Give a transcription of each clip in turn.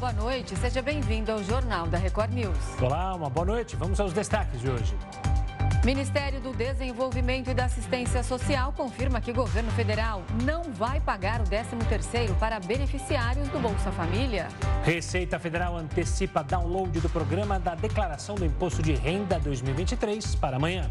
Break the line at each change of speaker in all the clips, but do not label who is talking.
boa noite. Seja bem-vindo ao Jornal da Record News.
Olá, uma boa noite. Vamos aos destaques de hoje.
Ministério do Desenvolvimento e da Assistência Social confirma que o governo federal não vai pagar o 13º para beneficiários do Bolsa Família.
Receita Federal antecipa download do programa da Declaração do Imposto de Renda 2023 para amanhã.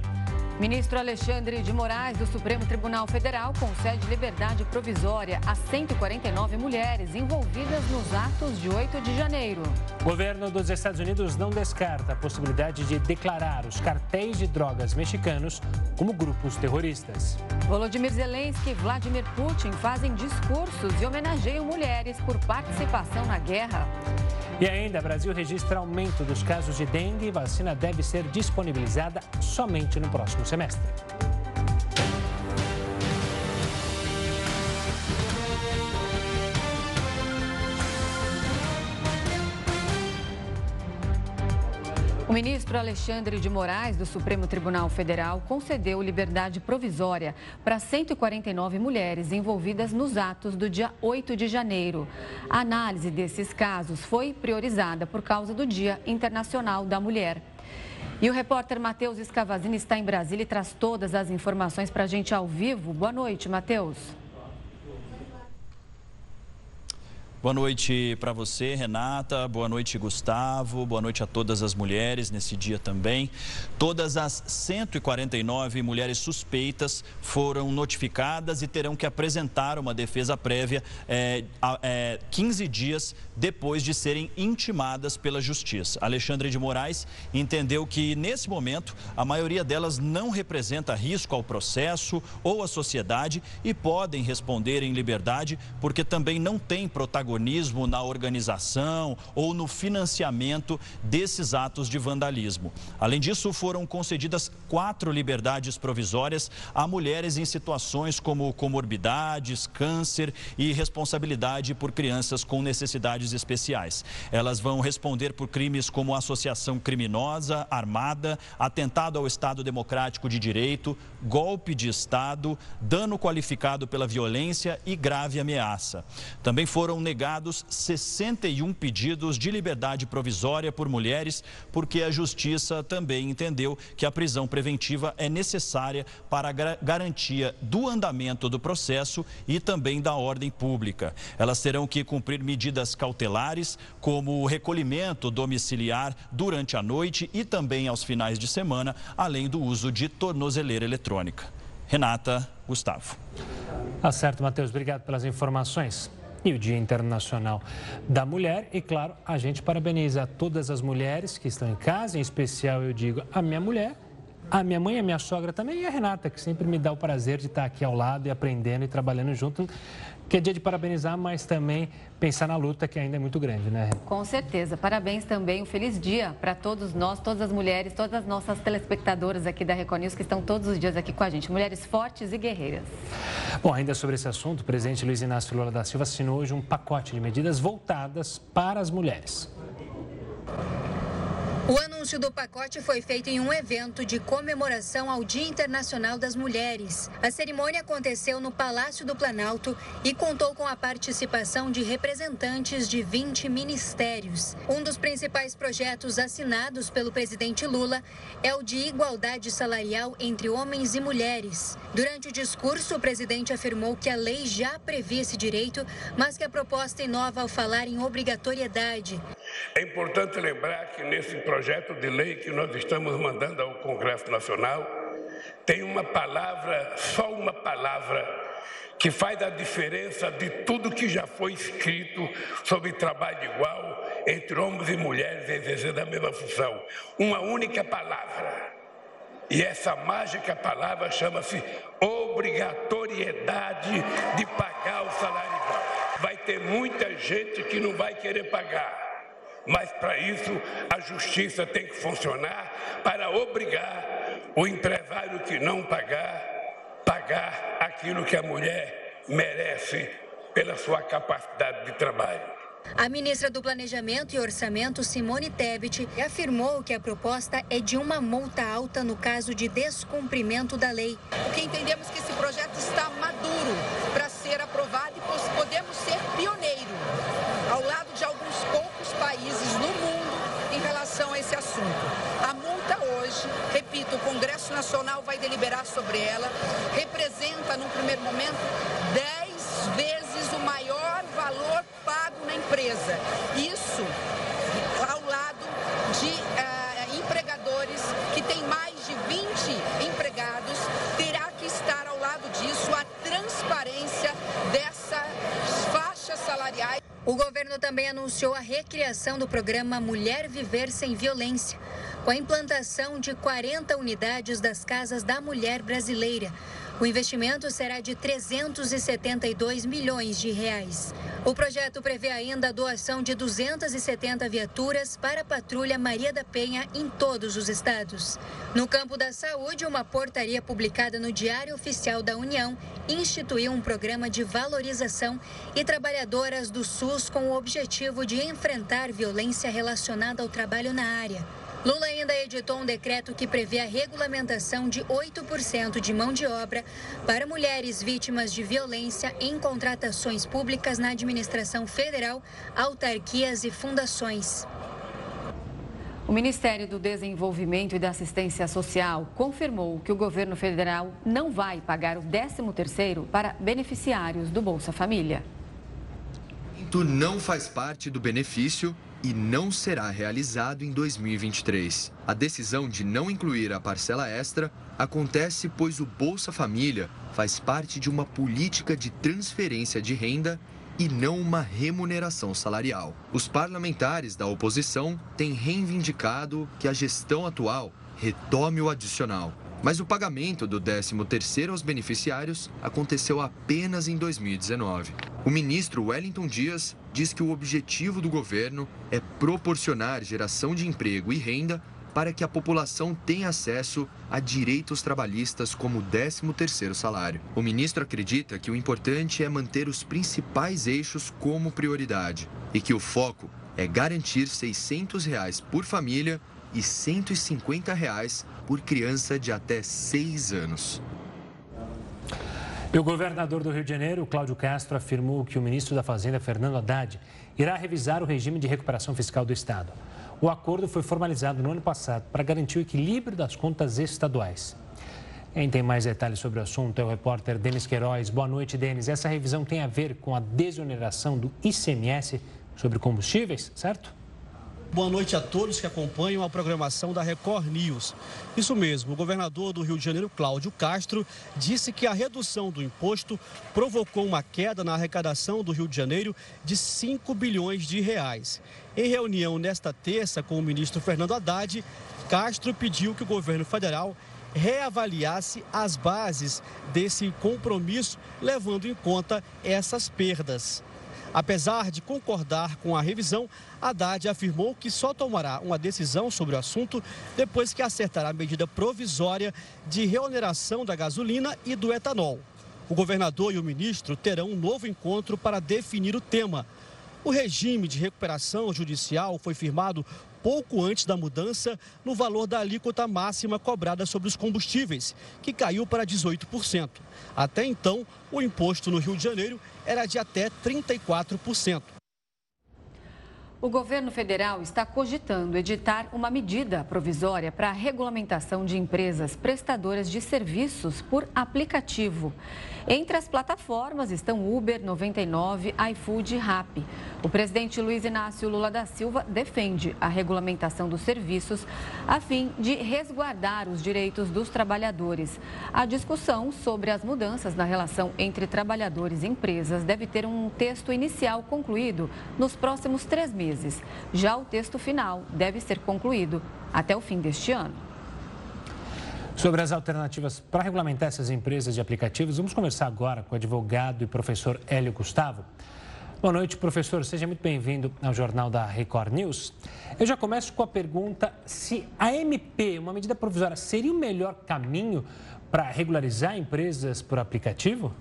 Ministro Alexandre de Moraes, do Supremo Tribunal Federal, concede liberdade provisória a 149 mulheres envolvidas nos atos de 8 de janeiro.
O governo dos Estados Unidos não descarta a possibilidade de declarar os cartéis de drogas mexicanos como grupos terroristas.
Volodymyr Zelensky e Vladimir Putin fazem discursos e homenageiam mulheres por participação na guerra.
E ainda, Brasil registra aumento dos casos de dengue e vacina deve ser disponibilizada somente no próximo semestre.
O ministro Alexandre de Moraes, do Supremo Tribunal Federal, concedeu liberdade provisória para 149 mulheres envolvidas nos atos do dia 8 de janeiro. A análise desses casos foi priorizada por causa do Dia Internacional da Mulher. E o repórter Matheus Escavazini está em Brasília e traz todas as informações para a gente ao vivo. Boa noite, Matheus.
Boa noite para você, Renata. Boa noite, Gustavo. Boa noite a todas as mulheres nesse dia também. Todas as 149 mulheres suspeitas foram notificadas e terão que apresentar uma defesa prévia é, é, 15 dias depois de serem intimadas pela Justiça. Alexandre de Moraes entendeu que, nesse momento, a maioria delas não representa risco ao processo ou à sociedade e podem responder em liberdade porque também não tem protagonismo protagonismo na organização ou no financiamento desses atos de vandalismo. Além disso, foram concedidas quatro liberdades provisórias a mulheres em situações como comorbidades, câncer e responsabilidade por crianças com necessidades especiais. Elas vão responder por crimes como associação criminosa, armada, atentado ao Estado Democrático de Direito, golpe de Estado, dano qualificado pela violência e grave ameaça. Também foram negadas negados 61 pedidos de liberdade provisória por mulheres, porque a Justiça também entendeu que a prisão preventiva é necessária para a garantia do andamento do processo e também da ordem pública. Elas terão que cumprir medidas cautelares, como o recolhimento domiciliar durante a noite e também aos finais de semana, além do uso de tornozeleira eletrônica. Renata, Gustavo.
Tá certo, Matheus. Obrigado pelas informações e o Dia Internacional da Mulher. E, claro, a gente parabeniza todas as mulheres que estão em casa, em especial eu digo a minha mulher, a minha mãe, a minha sogra também e a Renata, que sempre me dá o prazer de estar aqui ao lado e aprendendo e trabalhando junto que é dia de parabenizar, mas também pensar na luta que ainda é muito grande, né?
Com certeza. Parabéns também, um feliz dia para todos nós, todas as mulheres, todas as nossas telespectadoras aqui da Record News que estão todos os dias aqui com a gente. Mulheres fortes e guerreiras.
Bom, ainda sobre esse assunto, o presidente Luiz Inácio Lula da Silva assinou hoje um pacote de medidas voltadas para as mulheres.
O anúncio do pacote foi feito em um evento de comemoração ao Dia Internacional das Mulheres. A cerimônia aconteceu no Palácio do Planalto e contou com a participação de representantes de 20 ministérios. Um dos principais projetos assinados pelo presidente Lula é o de igualdade salarial entre homens e mulheres. Durante o discurso, o presidente afirmou que a lei já previa esse direito, mas que a proposta inova ao falar em obrigatoriedade.
É importante lembrar que nesse projeto de lei que nós estamos mandando ao Congresso Nacional, tem uma palavra, só uma palavra, que faz a diferença de tudo que já foi escrito sobre trabalho igual entre homens e mulheres exercendo a mesma função. Uma única palavra. E essa mágica palavra chama-se obrigatoriedade de pagar o salário igual. Vai ter muita gente que não vai querer pagar mas para isso a justiça tem que funcionar para obrigar o empresário que não pagar, pagar aquilo que a mulher merece pela sua capacidade de trabalho.
A ministra do Planejamento e Orçamento, Simone Tebet, afirmou que a proposta é de uma multa alta no caso de descumprimento da lei.
Porque entendemos que esse projeto está maduro para ser aprovado e podemos ser pioneiro, ao lado de assunto. A multa hoje, repito, o Congresso Nacional vai deliberar sobre ela, representa, num primeiro momento, 10 vezes o maior valor pago na empresa. E
O governo também anunciou a recriação do programa Mulher Viver Sem Violência, com a implantação de 40 unidades das Casas da Mulher Brasileira. O investimento será de 372 milhões de reais. O projeto prevê ainda a doação de 270 viaturas para a Patrulha Maria da Penha em todos os estados. No campo da saúde, uma portaria publicada no Diário Oficial da União instituiu um programa de valorização e trabalhadoras do SUS com o objetivo de enfrentar violência relacionada ao trabalho na área. Lula ainda editou um decreto que prevê a regulamentação de 8% de mão de obra para mulheres vítimas de violência em contratações públicas na administração federal, autarquias e fundações.
O Ministério do Desenvolvimento e da Assistência Social confirmou que o governo federal não vai pagar o 13º para beneficiários do Bolsa Família.
Não faz parte do benefício e não será realizado em 2023. A decisão de não incluir a parcela extra acontece pois o Bolsa Família faz parte de uma política de transferência de renda e não uma remuneração salarial. Os parlamentares da oposição têm reivindicado que a gestão atual retome o adicional. Mas o pagamento do 13º aos beneficiários aconteceu apenas em 2019. O ministro Wellington Dias diz que o objetivo do governo é proporcionar geração de emprego e renda para que a população tenha acesso a direitos trabalhistas como o 13º salário. O ministro acredita que o importante é manter os principais eixos como prioridade e que o foco é garantir 600 reais por família e 150 reais por criança de até 6 anos.
E o governador do Rio de Janeiro, Cláudio Castro, afirmou que o ministro da Fazenda, Fernando Haddad, irá revisar o regime de recuperação fiscal do Estado. O acordo foi formalizado no ano passado para garantir o equilíbrio das contas estaduais. Quem tem mais detalhes sobre o assunto é o repórter Denis Queiroz. Boa noite, Denis. Essa revisão tem a ver com a desoneração do ICMS sobre combustíveis, certo?
Boa noite a todos que acompanham a programação da Record News. Isso mesmo, o governador do Rio de Janeiro, Cláudio Castro, disse que a redução do imposto provocou uma queda na arrecadação do Rio de Janeiro de 5 bilhões de reais. Em reunião nesta terça com o ministro Fernando Haddad, Castro pediu que o governo federal reavaliasse as bases desse compromisso, levando em conta essas perdas. Apesar de concordar com a revisão, Haddad afirmou que só tomará uma decisão sobre o assunto depois que acertar a medida provisória de reoneração da gasolina e do etanol. O governador e o ministro terão um novo encontro para definir o tema. O regime de recuperação judicial foi firmado pouco antes da mudança no valor da alíquota máxima cobrada sobre os combustíveis, que caiu para 18%. Até então, o imposto no Rio de Janeiro era de até 34%.
O governo federal está cogitando editar uma medida provisória para a regulamentação de empresas prestadoras de serviços por aplicativo. Entre as plataformas estão Uber, 99, iFood e Rappi. O presidente Luiz Inácio Lula da Silva defende a regulamentação dos serviços a fim de resguardar os direitos dos trabalhadores. A discussão sobre as mudanças na relação entre trabalhadores e empresas deve ter um texto inicial concluído nos próximos três meses. Já o texto final deve ser concluído até o fim deste ano.
Sobre as alternativas para regulamentar essas empresas de aplicativos, vamos conversar agora com o advogado e professor Hélio Gustavo. Boa noite, professor. Seja muito bem-vindo ao Jornal da Record News. Eu já começo com a pergunta se a MP, uma medida provisória, seria o melhor caminho para regularizar empresas por aplicativo?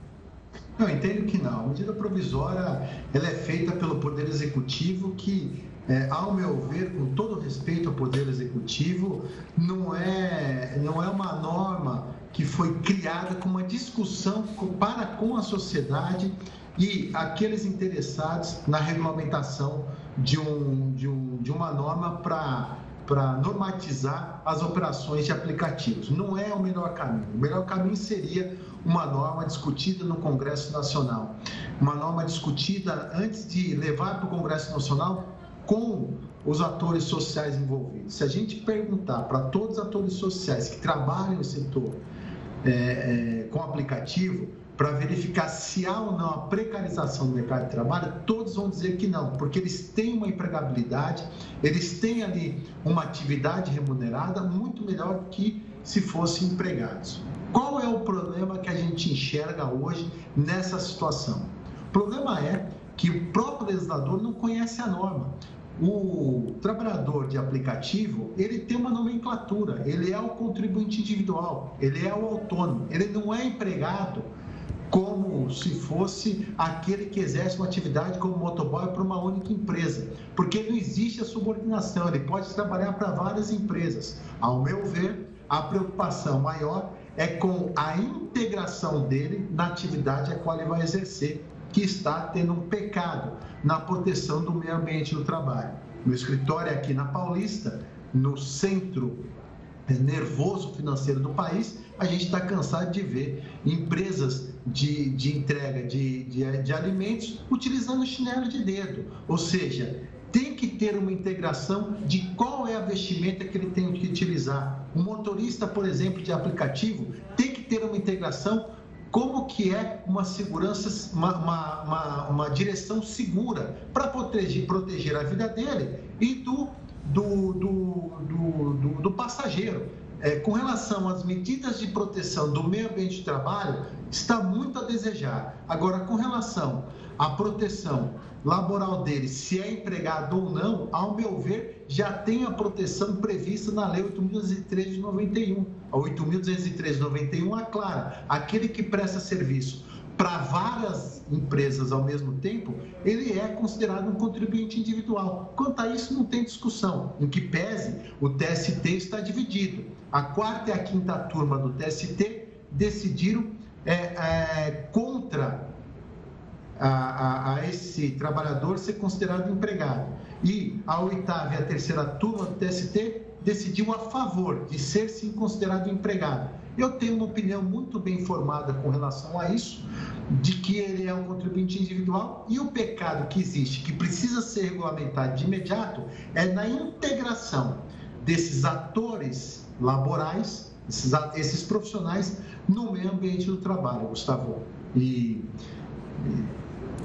Eu entendo que não. A medida provisória ela é feita pelo Poder Executivo que é, ao meu ver, com todo respeito ao Poder Executivo, não é, não é uma norma que foi criada com uma discussão para com a sociedade e aqueles interessados na regulamentação de, um, de, um, de uma norma para para normatizar as operações de aplicativos. Não é o melhor caminho. O melhor caminho seria uma norma discutida no Congresso Nacional. Uma norma discutida antes de levar para o Congresso Nacional com os atores sociais envolvidos. Se a gente perguntar para todos os atores sociais que trabalham no setor é, é, com aplicativo, para verificar se há ou não a precarização do mercado de trabalho, todos vão dizer que não, porque eles têm uma empregabilidade, eles têm ali uma atividade remunerada muito melhor que se fossem empregados. Qual é o problema que a gente enxerga hoje nessa situação? O problema é que o próprio legislador não conhece a norma. O trabalhador de aplicativo, ele tem uma nomenclatura, ele é o contribuinte individual, ele é o autônomo, ele não é empregado como se fosse aquele que exerce uma atividade como motoboy para uma única empresa, porque não existe a subordinação, ele pode trabalhar para várias empresas. Ao meu ver, a preocupação maior é com a integração dele na atividade a qual ele vai exercer, que está tendo um pecado na proteção do meio ambiente do trabalho. Meu escritório é aqui na Paulista, no centro nervoso financeiro do país, a gente está cansado de ver empresas de, de entrega de, de, de alimentos utilizando chinelo de dedo. Ou seja, tem que ter uma integração de qual é a vestimenta que ele tem que utilizar. O motorista, por exemplo, de aplicativo, tem que ter uma integração como que é uma segurança, uma, uma, uma, uma direção segura para proteger, proteger a vida dele e do, do, do, do, do, do passageiro é, com relação às medidas de proteção do meio ambiente de trabalho, está muito a desejar. Agora, com relação à proteção laboral dele, se é empregado ou não, ao meu ver, já tem a proteção prevista na Lei 8.203 de 91. A 8.203 de 91 aclara, aquele que presta serviço para várias empresas ao mesmo tempo, ele é considerado um contribuinte individual. Quanto a isso, não tem discussão. Em que pese, o TST está dividido. A quarta e a quinta turma do TST decidiram é, é, contra a, a, a, esse trabalhador ser considerado empregado. E a oitava e a terceira turma do TST decidiu a favor de ser sim considerado empregado. Eu tenho uma opinião muito bem formada com relação a isso, de que ele é um contribuinte individual e o pecado que existe, que precisa ser regulamentado de imediato, é na integração desses atores laborais, esses, esses profissionais, no meio ambiente do trabalho, Gustavo. E,
e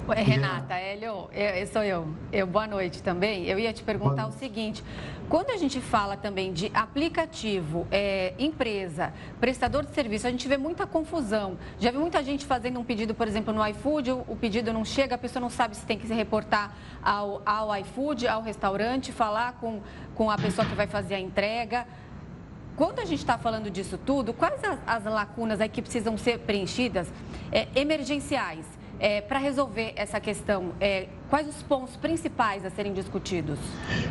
Oi, Renata, Hélio, eu, sou eu. eu. Boa noite também. Eu ia te perguntar o seguinte: quando a gente fala também de aplicativo, é, empresa, prestador de serviço, a gente vê muita confusão. Já vi muita gente fazendo um pedido, por exemplo, no iFood, o, o pedido não chega, a pessoa não sabe se tem que se reportar ao, ao iFood, ao restaurante, falar com, com a pessoa que vai fazer a entrega. Quando a gente está falando disso tudo, quais as, as, lacunas aí que precisam ser preenchidas é, emergenciais? É, para resolver essa questão? É, quais os pontos principais a serem discutidos?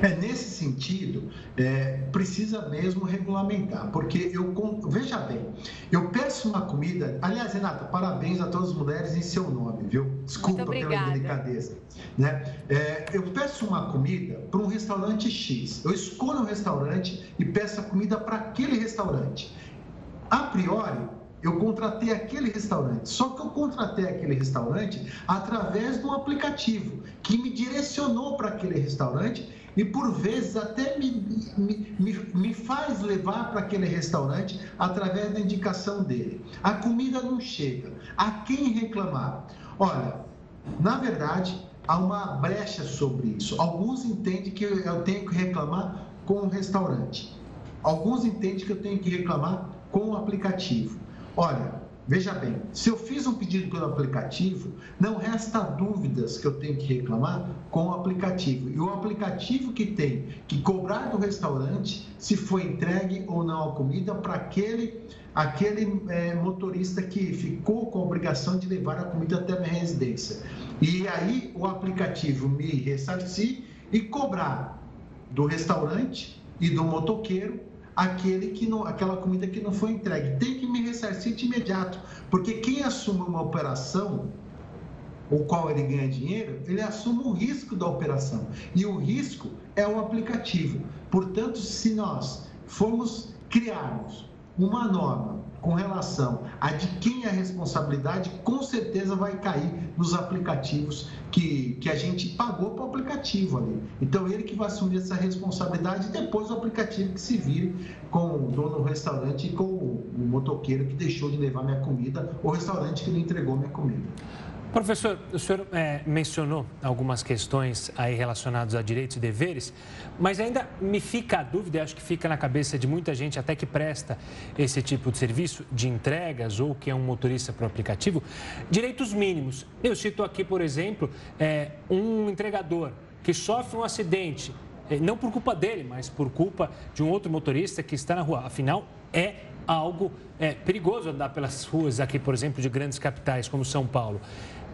É, nesse sentido, é, precisa mesmo regulamentar, porque eu, veja bem, eu peço uma comida, aliás, Renata, parabéns a todas as mulheres em seu nome, viu? Desculpa pela delicadeza. Né? É, eu peço uma comida para um restaurante X, eu escolho um restaurante e peço a comida para aquele restaurante. A priori, eu contratei aquele restaurante. Só que eu contratei aquele restaurante através de um aplicativo que me direcionou para aquele restaurante e por vezes até me, me, me, me faz levar para aquele restaurante através da indicação dele. A comida não chega. A quem reclamar? Olha, na verdade, há uma brecha sobre isso. Alguns entendem que eu tenho que reclamar com o restaurante. Alguns entendem que eu tenho que reclamar com o aplicativo. Olha, veja bem, se eu fiz um pedido pelo aplicativo, não resta dúvidas que eu tenho que reclamar com o aplicativo. E o aplicativo que tem que cobrar do restaurante se foi entregue ou não a comida para aquele, aquele é, motorista que ficou com a obrigação de levar a comida até a minha residência. E aí o aplicativo me ressarcir e cobrar do restaurante e do motoqueiro aquele que não, aquela comida que não foi entregue. Tem que me ressarcir de imediato, porque quem assume uma operação, o qual ele ganha dinheiro, ele assume o risco da operação. E o risco é o aplicativo. Portanto, se nós formos criarmos uma norma com relação a de quem é a responsabilidade, com certeza vai cair nos aplicativos que, que a gente pagou para o aplicativo ali. Então, ele que vai assumir essa responsabilidade e depois o aplicativo que se vire com o dono do restaurante e com o motoqueiro que deixou de levar minha comida, ou o restaurante que não entregou minha comida.
Professor, o senhor é, mencionou algumas questões aí relacionadas a direitos e deveres, mas ainda me fica a dúvida, acho que fica na cabeça de muita gente até que presta esse tipo de serviço de entregas ou que é um motorista para o aplicativo, direitos mínimos. Eu cito aqui, por exemplo, é, um entregador que sofre um acidente, é, não por culpa dele, mas por culpa de um outro motorista que está na rua. Afinal, é algo é, perigoso andar pelas ruas aqui, por exemplo, de grandes capitais como São Paulo.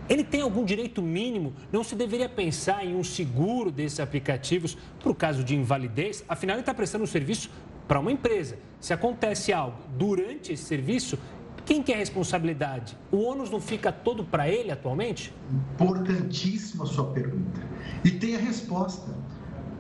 Ele tem algum direito mínimo? Não se deveria pensar em um seguro desses aplicativos para o caso de invalidez? Afinal, ele está prestando um serviço para uma empresa. Se acontece algo durante esse serviço, quem que é a responsabilidade? O ônus não fica todo para ele atualmente?
Importantíssima a sua pergunta. E tem a resposta.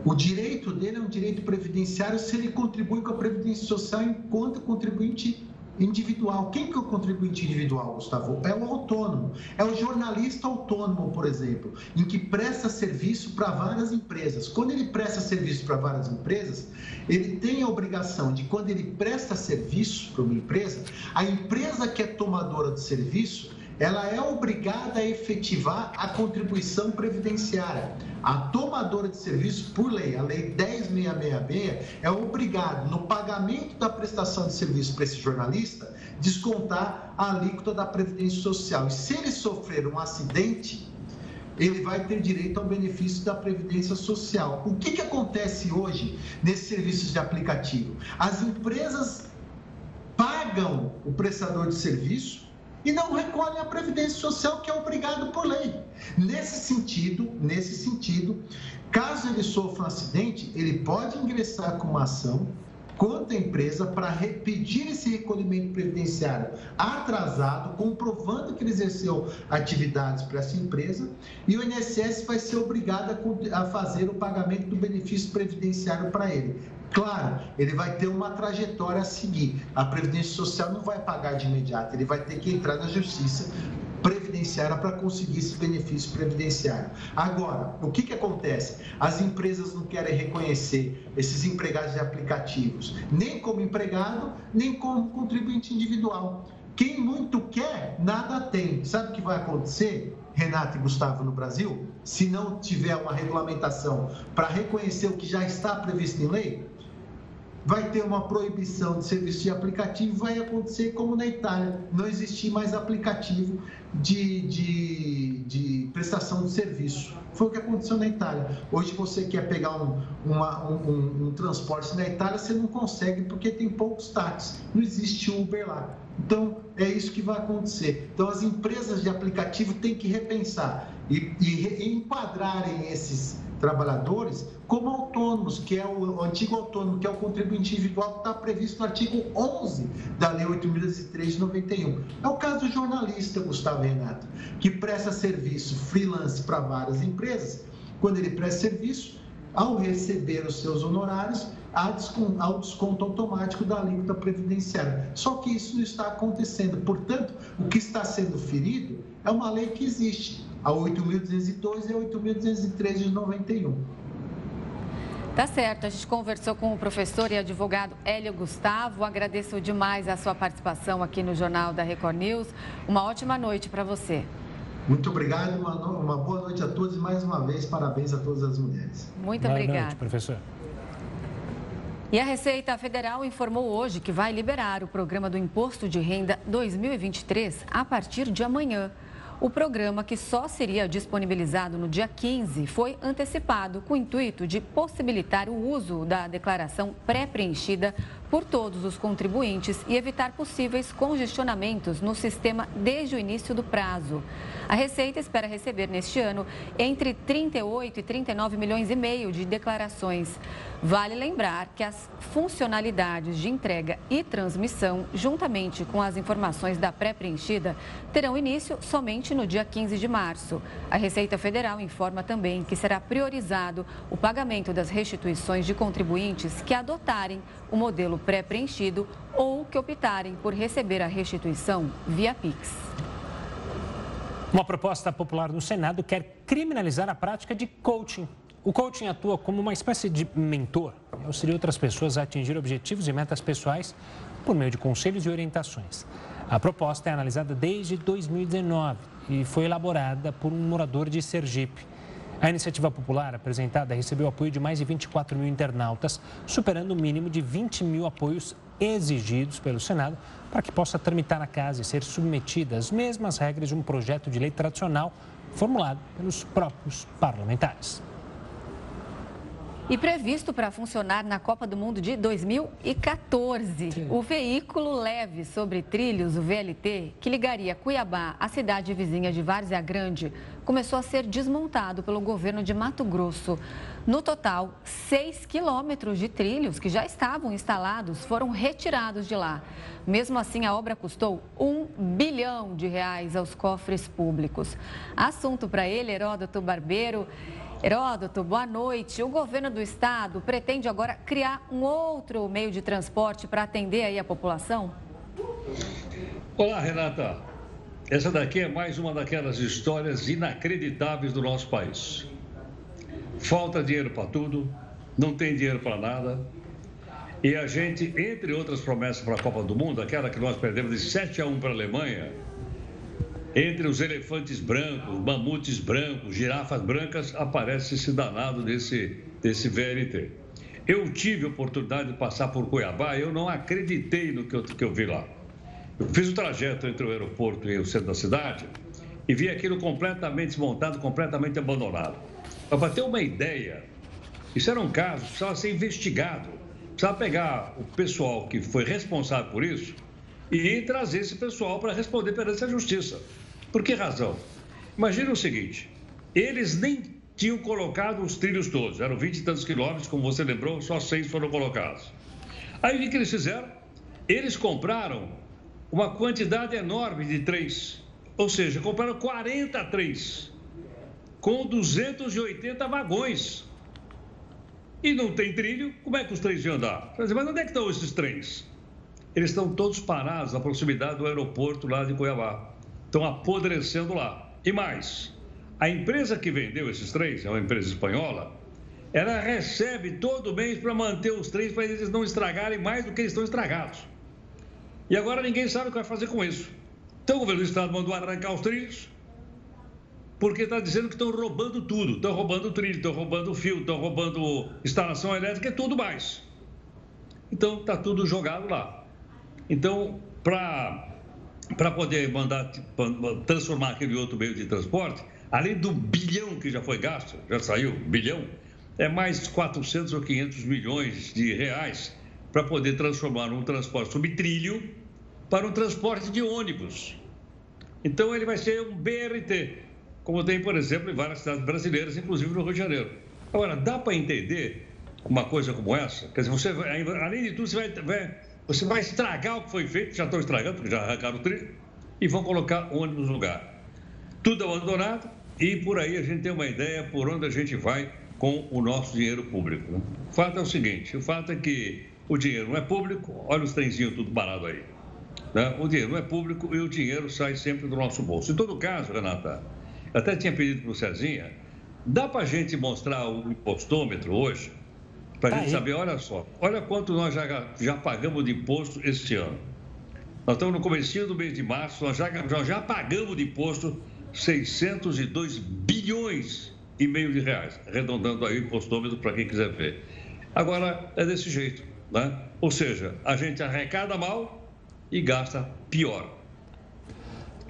O direito dele é um direito previdenciário se ele contribui com a Previdência Social enquanto contribuinte individual. Quem que é o contribuinte individual, Gustavo? É o autônomo. É o jornalista autônomo, por exemplo, em que presta serviço para várias empresas. Quando ele presta serviço para várias empresas, ele tem a obrigação de, quando ele presta serviço para uma empresa, a empresa que é tomadora de serviço, ela é obrigada a efetivar a contribuição previdenciária. A tomadora de serviço, por lei, a Lei 10.666, é obrigada, no pagamento da prestação de serviço para esse jornalista, descontar a alíquota da Previdência Social. E se ele sofrer um acidente, ele vai ter direito ao benefício da Previdência Social. O que, que acontece hoje nesses serviços de aplicativo? As empresas pagam o prestador de serviço e não recolhem a previdência social que é obrigado por lei. Nesse sentido, nesse sentido, caso ele sofra um acidente, ele pode ingressar com uma ação contra a empresa para pedir esse recolhimento previdenciário atrasado, comprovando que ele exerceu atividades para essa empresa, e o INSS vai ser obrigado a fazer o pagamento do benefício previdenciário para ele. Claro, ele vai ter uma trajetória a seguir. A Previdência Social não vai pagar de imediato, ele vai ter que entrar na Justiça previdenciária para conseguir esse benefício previdenciário. Agora, o que, que acontece? As empresas não querem reconhecer esses empregados de aplicativos, nem como empregado, nem como contribuinte individual. Quem muito quer, nada tem. Sabe o que vai acontecer? Renato e Gustavo no Brasil, se não tiver uma regulamentação para reconhecer o que já está previsto em lei, vai ter uma proibição de serviço de aplicativo, vai acontecer como na Itália, não existir mais aplicativo de, de, de prestação de serviço. Foi o que aconteceu na Itália. Hoje você quer pegar um, uma, um, um, transporte na Itália, você não consegue porque tem poucos táxis, não existe Uber lá. Então, é isso que vai acontecer. Então, as empresas de aplicativo têm que repensar e, e enquadrarem esses trabalhadores como autônomos, que é o, antigo autônomo, que é o contribuinte individual que está previsto no artigo 11 da Lei 8.003 de 91. É o caso do jornalista Gustavo Renato, que presta serviço freelance para várias empresas. Quando ele presta serviço, ao receber os seus honorários, desconto, desconto automático da alíquota previdenciária. Só que isso não está acontecendo. Portanto, o que está sendo ferido é uma lei que existe, a 8.202 e a 8.203 de 91.
Tá certo, a gente conversou com o professor e advogado Hélio Gustavo. Agradeço demais a sua participação aqui no Jornal da Record News. Uma ótima noite para você.
Muito obrigado, uma, uma, boa noite a todos e mais uma vez parabéns a todas as mulheres.
Muito boa obrigada.
Noite, professor.
E a Receita Federal informou hoje que vai liberar o programa do Imposto de Renda 2023 a partir de amanhã. O programa, que só seria disponibilizado no dia 15, foi antecipado com o intuito de possibilitar o uso da declaração pré-preenchida por todos os contribuintes e evitar possíveis congestionamentos no sistema desde o início do prazo. A Receita espera receber neste ano entre 38 e 39 milhões e meio de declarações. Vale lembrar que as funcionalidades de entrega e transmissão, juntamente com as informações da pré-preenchida, terão início somente no dia 15 de março. A Receita Federal informa também que será priorizado o pagamento das restituições de contribuintes que adotarem o modelo pré-preenchido ou que optarem por receber a restituição via Pix.
Uma proposta popular no Senado quer criminalizar a prática de coaching o coaching atua como uma espécie de mentor e auxilia outras pessoas a atingir objetivos e metas pessoais por meio de conselhos e orientações. A proposta é analisada desde 2019 e foi elaborada por um morador de Sergipe. A iniciativa popular apresentada recebeu apoio de mais de 24 mil internautas, superando o mínimo de 20 mil apoios exigidos pelo Senado para que possa tramitar na casa e ser submetida às mesmas regras de um projeto de lei tradicional formulado pelos próprios parlamentares
e previsto para funcionar na Copa do Mundo de 2014. Sim. O veículo leve sobre trilhos, o VLT, que ligaria Cuiabá à cidade vizinha de Várzea Grande, começou a ser desmontado pelo governo de Mato Grosso. No total, 6 quilômetros de trilhos que já estavam instalados foram retirados de lá. Mesmo assim, a obra custou um bilhão de reais aos cofres públicos. Assunto para ele, Heródoto Barbeiro. Heródoto, boa noite. O governo do estado pretende agora criar um outro meio de transporte para atender aí a população?
Olá, Renata. Essa daqui é mais uma daquelas histórias inacreditáveis do nosso país. Falta dinheiro para tudo, não tem dinheiro para nada. E a gente, entre outras promessas para a Copa do Mundo, aquela que nós perdemos de 7 a 1 para a Alemanha, entre os elefantes brancos, mamutes brancos, girafas brancas, aparece esse danado desse, desse VLT. Eu tive a oportunidade de passar por Cuiabá e eu não acreditei no que eu, que eu vi lá. Eu fiz o trajeto entre o aeroporto e o centro da cidade e vi aquilo completamente desmontado, completamente abandonado. Para ter uma ideia, isso era um caso que precisava ser investigado. Precisava pegar o pessoal que foi responsável por isso e trazer esse pessoal para responder perante a justiça. Por que razão? Imagina o seguinte: eles nem tinham colocado os trilhos todos, eram 20 e tantos quilômetros, como você lembrou, só seis foram colocados. Aí o que eles fizeram? Eles compraram uma quantidade enorme de trens, ou seja, compraram 40 trens, com 280 vagões. E não tem trilho, como é que os trens iam andar? Mas onde é que estão esses trens? Eles estão todos parados na proximidade do aeroporto lá de Cuiabá estão apodrecendo lá. E mais, a empresa que vendeu esses trens, é uma empresa espanhola, ela recebe todo mês para manter os trens para eles não estragarem mais do que eles estão estragados. E agora ninguém sabe o que vai fazer com isso. Então o governo do estado mandou arrancar os trilhos, porque está dizendo que estão roubando tudo. Estão roubando trilho, estão roubando fio, estão roubando instalação elétrica e tudo mais. Então está tudo jogado lá. Então, para para poder mandar transformar aquele outro meio de transporte, além do bilhão que já foi gasto, já saiu, bilhão, é mais 400 ou 500 milhões de reais para poder transformar um transporte sob trilho para um transporte de ônibus. Então ele vai ser um BRT, como tem, por exemplo, em várias cidades brasileiras, inclusive no Rio de Janeiro. Agora, dá para entender uma coisa como essa? Quer dizer, você, além de tudo, você vai, vai você vai estragar o que foi feito, já estão estragando, porque já arrancaram o trilho, e vão colocar ônibus no lugar. Tudo abandonado e por aí a gente tem uma ideia por onde a gente vai com o nosso dinheiro público. Né? O fato é o seguinte: o fato é que o dinheiro não é público, olha os trenzinhos tudo parado aí. Né? O dinheiro não é público e o dinheiro sai sempre do nosso bolso. Em todo caso, Renata, até tinha pedido para o Cezinha, dá para a gente mostrar o impostômetro hoje? Para a tá gente saber, olha só, olha quanto nós já, já pagamos de imposto este ano. Nós estamos no começo do mês de março, nós já, nós já pagamos de imposto 602 bilhões e meio de reais, arredondando aí o impostômetro para quem quiser ver. Agora, é desse jeito, né? Ou seja, a gente arrecada mal e gasta pior.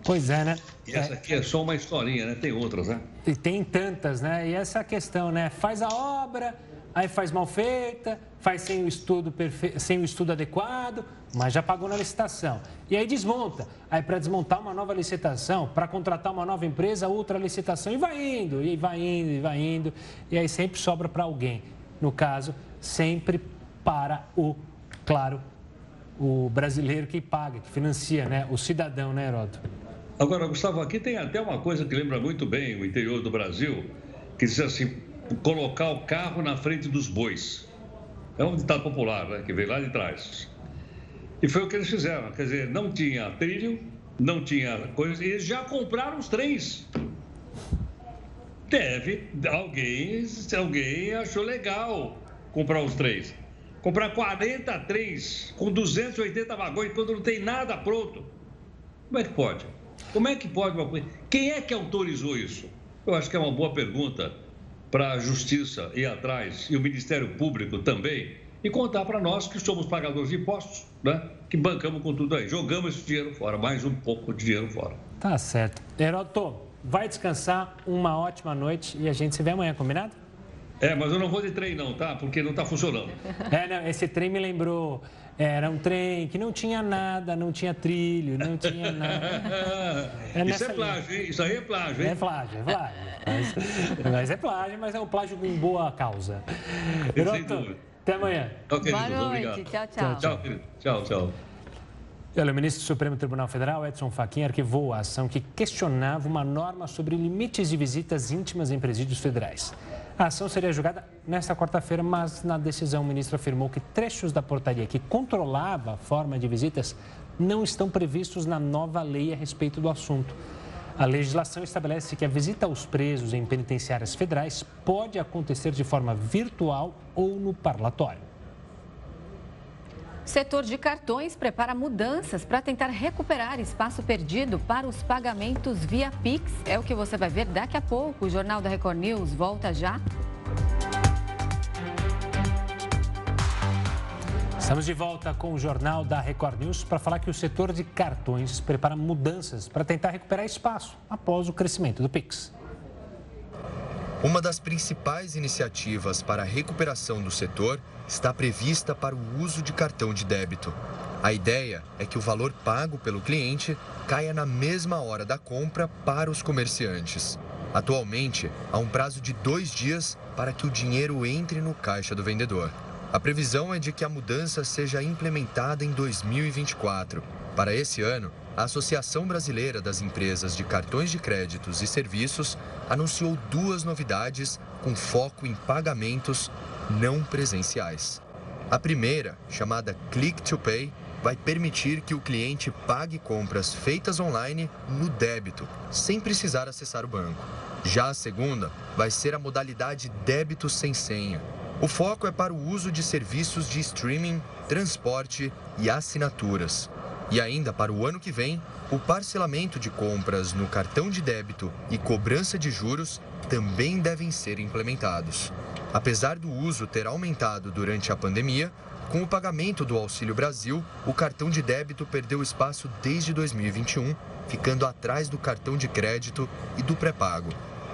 Pois é, né?
E essa aqui é só uma historinha, né? Tem outras, né?
E tem tantas, né? E essa questão, né? Faz a obra, aí faz mal feita, faz sem o estudo, perfe... sem o estudo adequado, mas já pagou na licitação. E aí desmonta. Aí para desmontar uma nova licitação, para contratar uma nova empresa, outra licitação, e vai indo, e vai indo, e vai indo. E aí sempre sobra para alguém. No caso, sempre para o, claro, o brasileiro que paga, que financia, né? O cidadão, né, Heródoto?
Agora, Gustavo, aqui tem até uma coisa que lembra muito bem o interior do Brasil, que diz assim, colocar o carro na frente dos bois. É um ditado popular, né, que veio lá de trás. E foi o que eles fizeram. Quer dizer, não tinha trilho, não tinha coisa, e eles já compraram os trens. Deve, alguém, alguém achou legal comprar os trens. Comprar 40 trens com 280 vagões quando não tem nada pronto. Como é que pode? Como é que pode uma? Quem é que autorizou isso? Eu acho que é uma boa pergunta para a Justiça ir atrás e o Ministério Público também e contar para nós que somos pagadores de impostos, né? Que bancamos com tudo aí. Jogamos esse dinheiro fora, mais um pouco de dinheiro fora.
Tá certo. Heroto, vai descansar, uma ótima noite e a gente se vê amanhã, combinado?
É, mas eu não vou de trem não, tá? Porque não está funcionando.
É, não, esse trem me lembrou. Era um trem que não tinha nada, não tinha trilho, não tinha nada.
É Isso é plágio, hein? Isso aí é plágio, hein?
É plágio, é plágio. Mas, mas é plágio, mas é um plágio com boa causa.
Heroto,
até amanhã.
Ok,
Boa noite.
Obrigado.
Tchau, tchau.
Tchau, querido. Tchau, tchau.
Olha, o ministro do Supremo Tribunal Federal, Edson Fachin, arquivou a ação que questionava uma norma sobre limites de visitas íntimas em presídios federais. A ação seria julgada nesta quarta-feira, mas na decisão o ministro afirmou que trechos da portaria que controlava a forma de visitas não estão previstos na nova lei a respeito do assunto. A legislação estabelece que a visita aos presos em penitenciárias federais pode acontecer de forma virtual ou no parlatório.
Setor de cartões prepara mudanças para tentar recuperar espaço perdido para os pagamentos via Pix. É o que você vai ver daqui a pouco. O Jornal da Record News volta já.
Estamos de volta com o Jornal da Record News para falar que o setor de cartões prepara mudanças para tentar recuperar espaço após o crescimento do Pix.
Uma das principais iniciativas para a recuperação do setor está prevista para o uso de cartão de débito. A ideia é que o valor pago pelo cliente caia na mesma hora da compra para os comerciantes. Atualmente, há um prazo de dois dias para que o dinheiro entre no caixa do vendedor. A previsão é de que a mudança seja implementada em 2024. Para esse ano, a Associação Brasileira das Empresas de Cartões de Créditos e Serviços anunciou duas novidades com foco em pagamentos não presenciais. A primeira, chamada Click to Pay, vai permitir que o cliente pague compras feitas online no débito, sem precisar acessar o banco. Já a segunda vai ser a modalidade débito sem senha. O foco é para o uso de serviços de streaming, transporte e assinaturas. E ainda para o ano que vem, o parcelamento de compras no cartão de débito e cobrança de juros também devem ser implementados. Apesar do uso ter aumentado durante a pandemia, com o pagamento do Auxílio Brasil, o cartão de débito perdeu espaço desde 2021, ficando atrás do cartão de crédito e do pré-pago.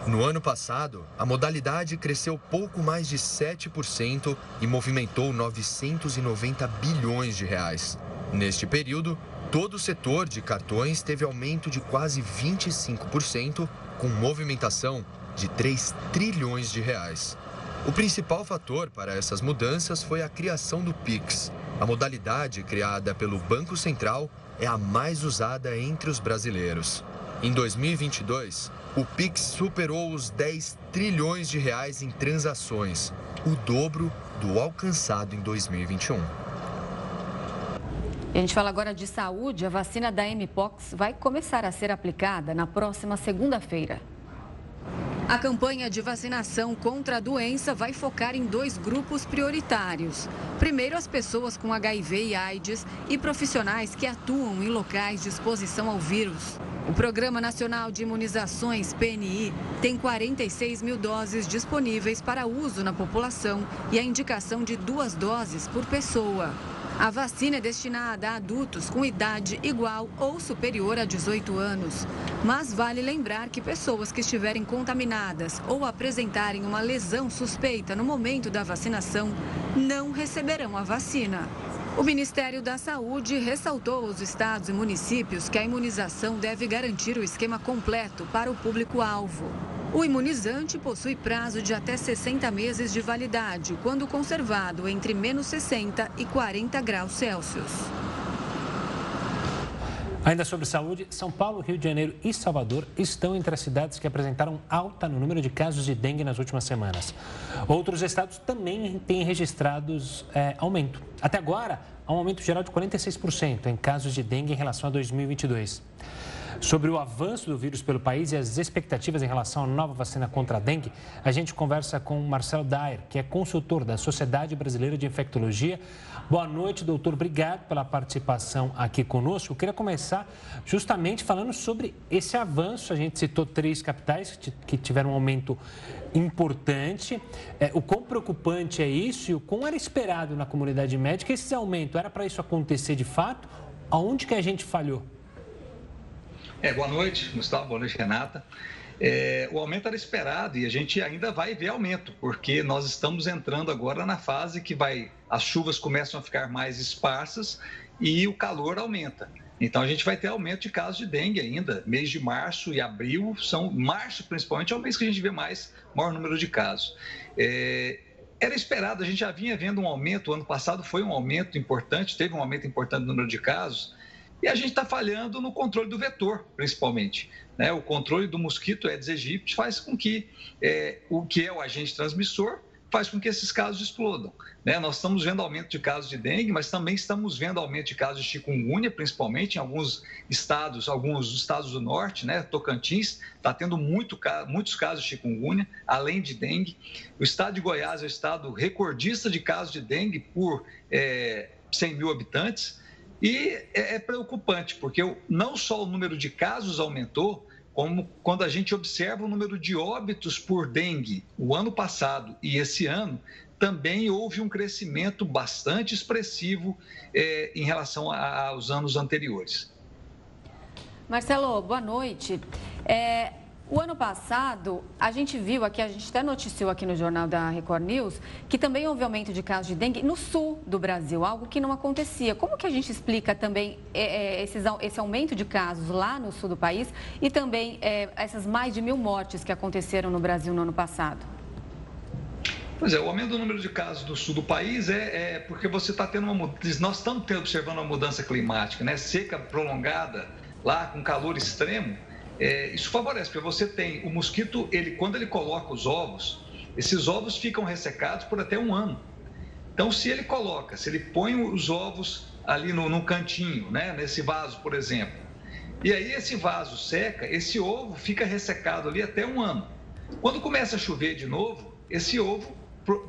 No ano passado, a modalidade cresceu pouco mais de 7% e movimentou 990 bilhões de reais. Neste período, todo o setor de cartões teve aumento de quase 25%, com movimentação de 3 trilhões de reais. O principal fator para essas mudanças foi a criação do Pix. A modalidade criada pelo Banco Central é a mais usada entre os brasileiros. Em 2022, o Pix superou os 10 trilhões de reais em transações, o dobro do alcançado em 2021.
E a gente fala agora de saúde. A vacina da Mpox vai começar a ser aplicada na próxima segunda-feira. A campanha de vacinação contra a doença vai focar em dois grupos prioritários. Primeiro, as pessoas com HIV e AIDS e profissionais que atuam em locais de exposição ao vírus. O Programa Nacional de Imunizações, PNI, tem 46 mil doses disponíveis para uso na população e a indicação de duas doses por pessoa. A vacina é destinada a adultos com idade igual ou superior a 18 anos. Mas vale lembrar que pessoas que estiverem contaminadas ou apresentarem uma lesão suspeita no momento da vacinação não receberão a vacina. O Ministério da Saúde ressaltou aos estados e municípios que a imunização deve garantir o esquema completo para o público-alvo. O imunizante possui prazo de até 60 meses de validade, quando conservado entre menos 60 e 40 graus Celsius.
Ainda sobre saúde, São Paulo, Rio de Janeiro e Salvador estão entre as cidades que apresentaram alta no número de casos de dengue nas últimas semanas. Outros estados também têm registrados é, aumento. Até agora, há um aumento geral de 46% em casos de dengue em relação a 2022. Sobre o avanço do vírus pelo país e as expectativas em relação à nova vacina contra a dengue, a gente conversa com Marcelo Dyer, que é consultor da Sociedade Brasileira de Infectologia. Boa noite, doutor. Obrigado pela participação aqui conosco. Eu queria começar justamente falando sobre esse avanço. A gente citou três capitais que tiveram um aumento importante. É, o quão preocupante é isso e o quão era esperado na comunidade médica esse aumento? Era para isso acontecer de fato? Aonde que a gente falhou?
É, boa noite, Gustavo. Boa noite, Renata. É, o aumento era esperado e a gente ainda vai ver aumento, porque nós estamos entrando agora na fase que vai, as chuvas começam a ficar mais esparsas e o calor aumenta. Então a gente vai ter aumento de casos de dengue ainda. Mês de março e abril são março principalmente é o mês que a gente vê mais maior número de casos. É, era esperado, a gente já vinha vendo um aumento. O ano passado foi um aumento importante, teve um aumento importante no número de casos. E a gente está falhando no controle do vetor, principalmente. Né? O controle do mosquito Aedes aegypti faz com que é, o que é o agente transmissor faz com que esses casos explodam. Né? Nós estamos vendo aumento de casos de dengue, mas também estamos vendo aumento de casos de chikungunya, principalmente em alguns estados, alguns estados do norte, né? Tocantins está tendo muito, muitos casos de chikungunya, além de dengue. O estado de Goiás é o estado recordista de casos de dengue por é, 100 mil habitantes. E é, é preocupante, porque não só o número de casos aumentou, como quando a gente observa o número de óbitos por dengue o ano passado e esse ano, também houve um crescimento bastante expressivo é, em relação a, aos anos anteriores.
Marcelo, boa noite. É, o ano passado, a gente viu aqui, a gente até noticiou aqui no jornal da Record News, que também houve aumento de casos de dengue no sul do Brasil, algo que não acontecia. Como que a gente explica também é, é esses, esse aumento de casos lá no sul do país e também é, essas mais de mil mortes que aconteceram no Brasil no ano passado?
Pois é, o aumento do número de casos do sul do país é, é porque você está tendo uma nós estamos observando uma mudança climática, né? Seca prolongada lá com calor extremo é, isso favorece, porque você tem o mosquito, ele quando ele coloca os ovos, esses ovos ficam ressecados por até um ano. Então, se ele coloca, se ele põe os ovos ali no, no cantinho, né, nesse vaso, por exemplo, e aí esse vaso seca, esse ovo fica ressecado ali até um ano. Quando começa a chover de novo, esse ovo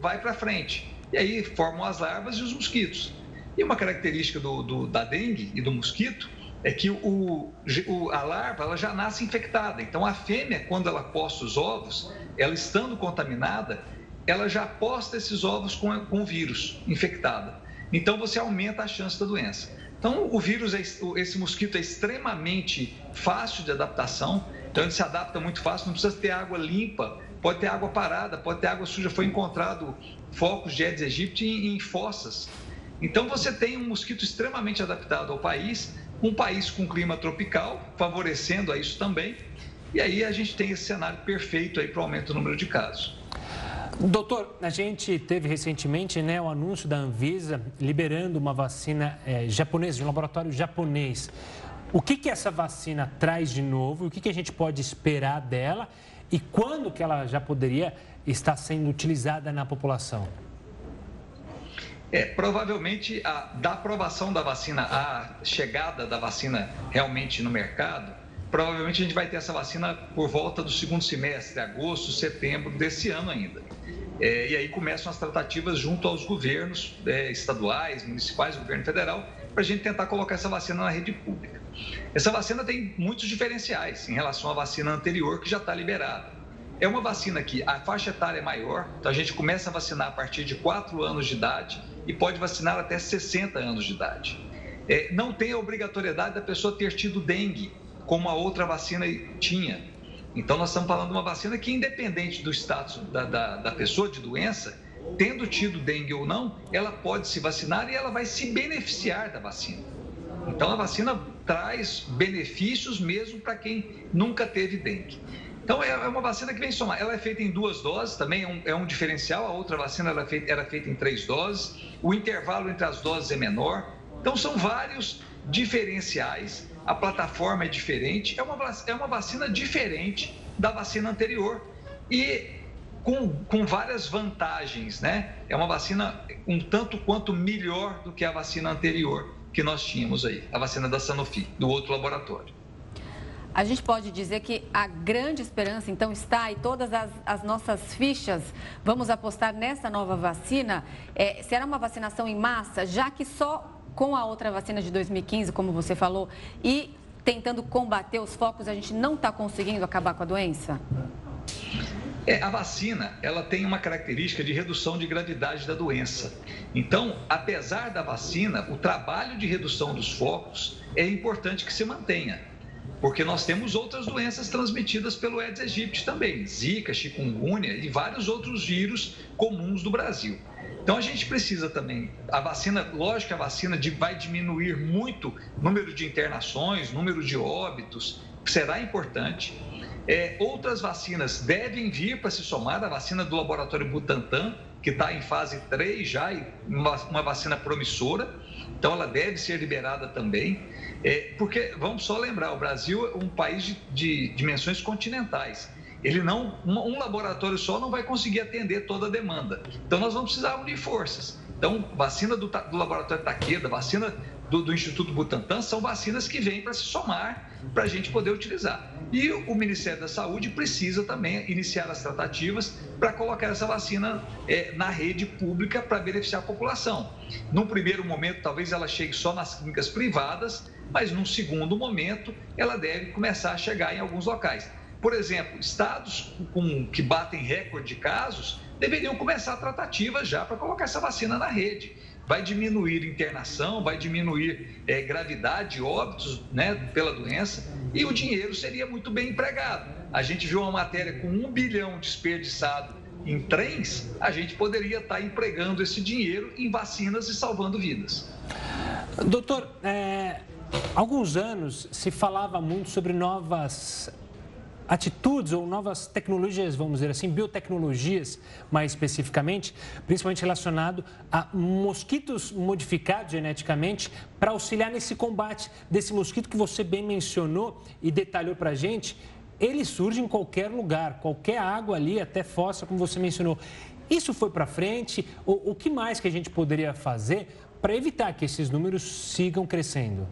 vai para frente. E aí formam as larvas e os mosquitos. E uma característica do, do, da dengue e do mosquito é que o, o, a larva ela já nasce infectada. Então, a fêmea, quando ela posta os ovos, ela estando contaminada, ela já posta esses ovos com, com o vírus infectada. Então, você aumenta a chance da doença. Então, o vírus, é, esse mosquito é extremamente fácil de adaptação, então ele se adapta muito fácil, não precisa ter água limpa, pode ter água parada, pode ter água suja. Foi encontrado focos de Aedes aegypti em, em fossas. Então, você tem um mosquito extremamente adaptado ao país, um país com clima tropical, favorecendo a isso também. E aí a gente tem esse cenário perfeito aí para o aumento do número de casos.
Doutor, a gente teve recentemente né, o anúncio da Anvisa liberando uma vacina é, japonesa, de um laboratório japonês. O que, que essa vacina traz de novo? O que, que a gente pode esperar dela? E quando que ela já poderia estar sendo utilizada na população?
É, provavelmente, a, da aprovação da vacina, a chegada da vacina realmente no mercado, provavelmente a gente vai ter essa vacina por volta do segundo semestre, agosto, setembro desse ano ainda. É, e aí começam as tratativas junto aos governos é, estaduais, municipais, governo federal, para a gente tentar colocar essa vacina na rede pública. Essa vacina tem muitos diferenciais em relação à vacina anterior que já está liberada. É uma vacina que a faixa etária é maior, então a gente começa a vacinar a partir de 4 anos de idade e pode vacinar até 60 anos de idade. É, não tem a obrigatoriedade da pessoa ter tido dengue, como a outra vacina tinha. Então, nós estamos falando de uma vacina que, independente do status da, da, da pessoa de doença, tendo tido dengue ou não, ela pode se vacinar e ela vai se beneficiar da vacina. Então, a vacina traz benefícios mesmo para quem nunca teve dengue. Então, é, é uma vacina que vem somar. Ela é feita em duas doses, também é um, é um diferencial. A outra vacina era feita, era feita em três doses. O intervalo entre as doses é menor. Então, são vários diferenciais. A plataforma é diferente. É uma, é uma vacina diferente da vacina anterior. E com, com várias vantagens, né? É uma vacina um tanto quanto melhor do que a vacina anterior que nós tínhamos aí, a vacina da Sanofi, do outro laboratório.
A gente pode dizer que a grande esperança, então, está e todas as, as nossas fichas, vamos apostar nessa nova vacina. É, será uma vacinação em massa, já que só com a outra vacina de 2015, como você falou, e tentando combater os focos, a gente não está conseguindo acabar com a doença?
É, a vacina, ela tem uma característica de redução de gravidade da doença. Então, apesar da vacina, o trabalho de redução dos focos é importante que se mantenha. Porque nós temos outras doenças transmitidas pelo Aedes aegypti também, zika, chikungunya e vários outros vírus comuns do Brasil. Então a gente precisa também, a vacina, lógico que a vacina vai diminuir muito o número de internações, número de óbitos, será importante. É, outras vacinas devem vir para se somar, a vacina do laboratório Butantan, que está em fase 3 já, uma, uma vacina promissora, então ela deve ser liberada também. É, porque, vamos só lembrar, o Brasil é um país de, de dimensões continentais. Ele não, um, um, laboratório só não vai conseguir atender toda a demanda. Então, nós vamos precisar unir forças. Então, vacina do, do laboratório Taqueda, vacina do, do, Instituto Butantan, são vacinas que vêm para se somar para a gente poder utilizar. E o Ministério da Saúde precisa também iniciar as tratativas para colocar essa vacina é, na rede pública para beneficiar a população. Num primeiro momento, talvez ela chegue só nas clínicas privadas, mas num segundo momento ela deve começar a chegar em alguns locais. Por exemplo, estados com, que batem recorde de casos deveriam começar a tratativa já para colocar essa vacina na rede. Vai diminuir internação, vai diminuir é, gravidade, óbitos né, pela doença e o dinheiro seria muito bem empregado. A gente viu uma matéria com um bilhão desperdiçado em trens, a gente poderia estar empregando esse dinheiro em vacinas e salvando vidas.
Doutor, é, alguns anos se falava muito sobre novas atitudes ou novas tecnologias, vamos dizer assim, biotecnologias mais especificamente, principalmente relacionado a mosquitos modificados geneticamente para auxiliar nesse combate desse mosquito que você bem mencionou e detalhou para a gente. Ele surge em qualquer lugar, qualquer água ali, até fossa, como você mencionou. Isso foi para frente? O, o que mais que a gente poderia fazer para evitar que esses números sigam crescendo?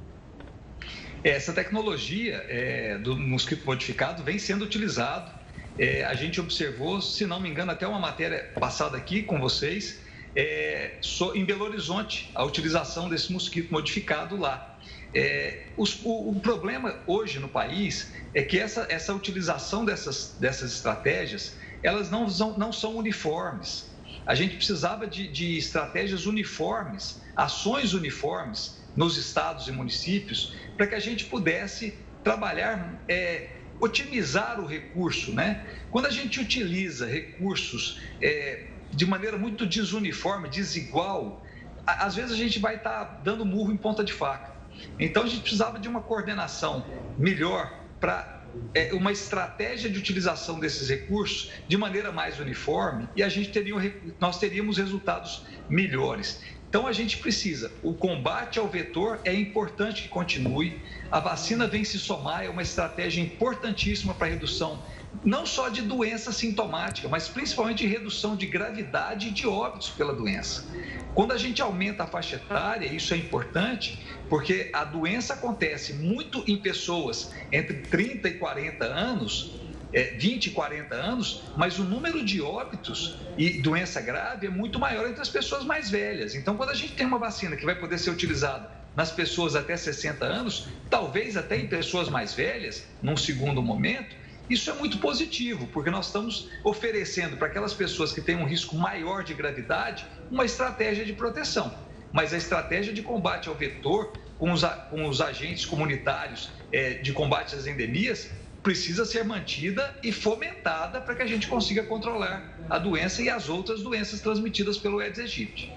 Essa tecnologia é, do mosquito modificado vem sendo utilizado. É, a gente observou, se não me engano, até uma matéria passada aqui com vocês, é, em Belo Horizonte, a utilização desse mosquito modificado lá. É, os, o, o, problema hoje no país é que essa, essa utilização dessas, dessas estratégias, elas não são, não são uniformes. A gente precisava de, de estratégias uniformes, ações uniformes nos estados e municípios, para que a gente pudesse trabalhar, é, otimizar o recurso. Né? Quando a gente utiliza recursos é, de maneira muito desuniforme, desigual, às vezes a gente vai estar tá dando murro em ponta de faca. Então a gente precisava de uma coordenação melhor para é, uma estratégia de utilização desses recursos de maneira mais uniforme e a gente teria, nós teríamos resultados melhores. Então a gente precisa. O combate ao vetor é importante que continue. A vacina vem se somar, é uma estratégia importantíssima para a redução não só de doença sintomática, mas principalmente de redução de gravidade e de óbitos pela doença. Quando a gente aumenta a faixa etária, isso é importante, porque a doença acontece muito em pessoas entre 30 e 40 anos, é, 20 e 40 anos, mas o número de óbitos e doença grave é muito maior entre as pessoas mais velhas. Então, quando a gente tem uma vacina que vai poder ser utilizada nas pessoas até 60 anos, talvez até em pessoas mais velhas, num segundo momento, Isso é muito positivo, porque nós estamos oferecendo para aquelas pessoas que têm um risco maior de gravidade uma estratégia de proteção. Mas a estratégia de combate ao vetor, com os, com os agentes comunitários é, de combate às endemias, precisa ser mantida e fomentada para que a gente consiga controlar a doença e as outras doenças transmitidas pelo Aedes aegypti.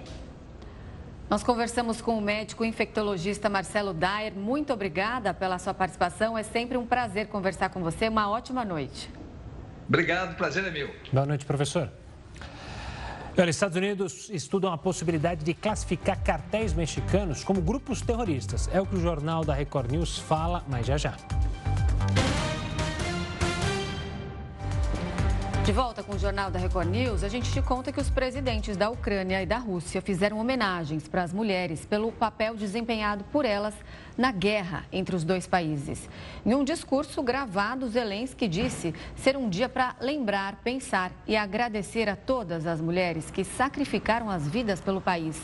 Nós conversamos com o médico infectologista Marcelo Daer. Muito obrigada pela sua participação. É sempre um prazer conversar com você. Uma ótima noite.
Obrigado, prazer é meu.
Boa noite, professor. Olha, Estados Unidos estudam a possibilidade de classificar cartéis mexicanos como grupos terroristas. É o que o jornal da Record News fala, mas já já.
De volta com o Jornal da Record News, a gente te conta que os presidentes da Ucrânia e da Rússia fizeram homenagens para as mulheres pelo papel desempenhado por elas na guerra entre os dois países. Em um discurso gravado, Zelensky disse ser um dia para lembrar, pensar e agradecer a todas as mulheres que sacrificaram as vidas pelo país.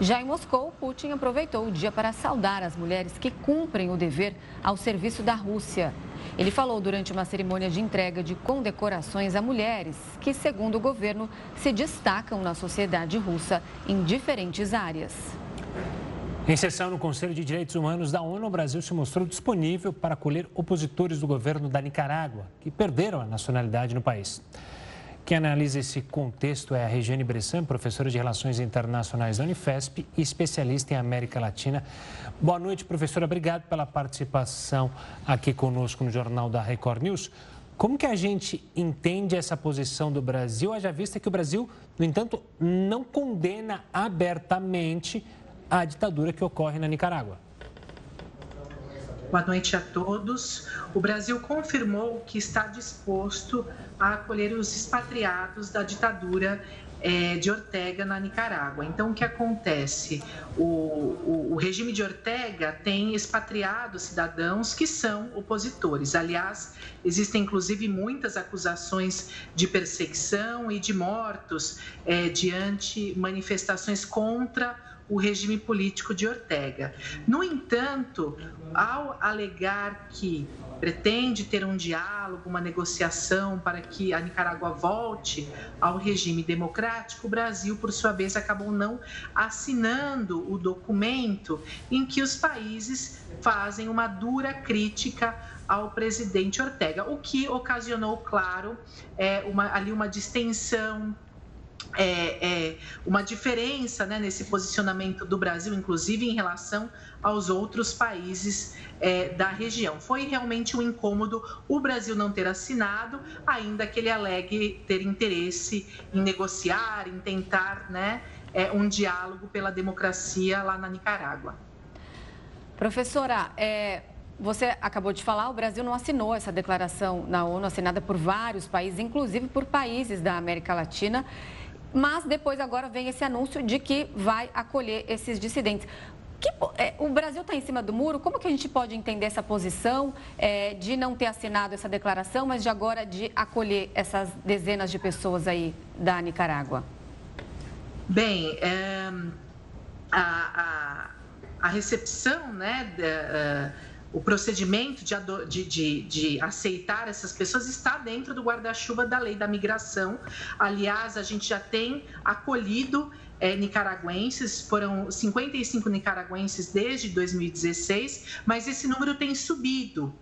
Já em Moscou, Putin aproveitou o dia para saudar as mulheres que cumprem o dever ao serviço da Rússia. Ele falou durante uma cerimônia de entrega de condecorações a mulheres que, segundo o governo, se destacam na sociedade russa em diferentes áreas.
Em sessão no Conselho de Direitos Humanos da ONU, o Brasil se mostrou disponível para acolher opositores do governo da Nicarágua, que perderam a nacionalidade no país. Quem analisa esse contexto é a Regiane Bressan, professora de Relações Internacionais da Unifesp e especialista em América Latina. Boa noite, professora. Obrigado pela participação aqui conosco no Jornal da Record News. Como que a gente entende essa posição do Brasil, haja vista que o Brasil, no entanto, não condena abertamente a ditadura que ocorre na Nicarágua?
Boa noite a todos. O Brasil confirmou que está disposto a acolher os expatriados da ditadura é, de Ortega na Nicarágua. Então, o que acontece? O, o, o, regime de Ortega tem expatriado cidadãos que são opositores. Aliás, existem inclusive muitas acusações de perseguição e de mortos é, diante manifestações contra o regime político de Ortega. No entanto, ao alegar que pretende ter um diálogo, uma negociação para que a Nicarágua volte ao regime democrático, o Brasil, por sua vez, acabou não assinando o documento em que os países fazem uma dura crítica ao presidente Ortega, o que ocasionou, claro, é, uma, ali uma distensão é, é, uma diferença né, nesse posicionamento do Brasil, inclusive em relação aos outros países é, da região. Foi realmente um incômodo o Brasil não ter assinado, ainda que ele alegue ter interesse em negociar, em tentar né, é, um diálogo pela democracia lá na Nicarágua.
Professora, é, você acabou de falar, o Brasil não assinou essa declaração na ONU, assinada por vários países, inclusive por países da América Latina. Mas depois agora vem esse anúncio de que vai acolher esses dissidentes. Que, é, o Brasil está em cima do muro, como que a gente pode entender essa posição é, de não ter assinado essa declaração, mas de agora de acolher essas dezenas de pessoas aí da Nicarágua?
Bem, é, a, a, a, recepção né, uh, o procedimento de, de, de, de, aceitar essas pessoas está dentro do guarda-chuva da lei da migração. Aliás, a gente já tem acolhido é, nicaragüenses, foram 55 nicaragüenses desde 2016, mas esse número tem subido.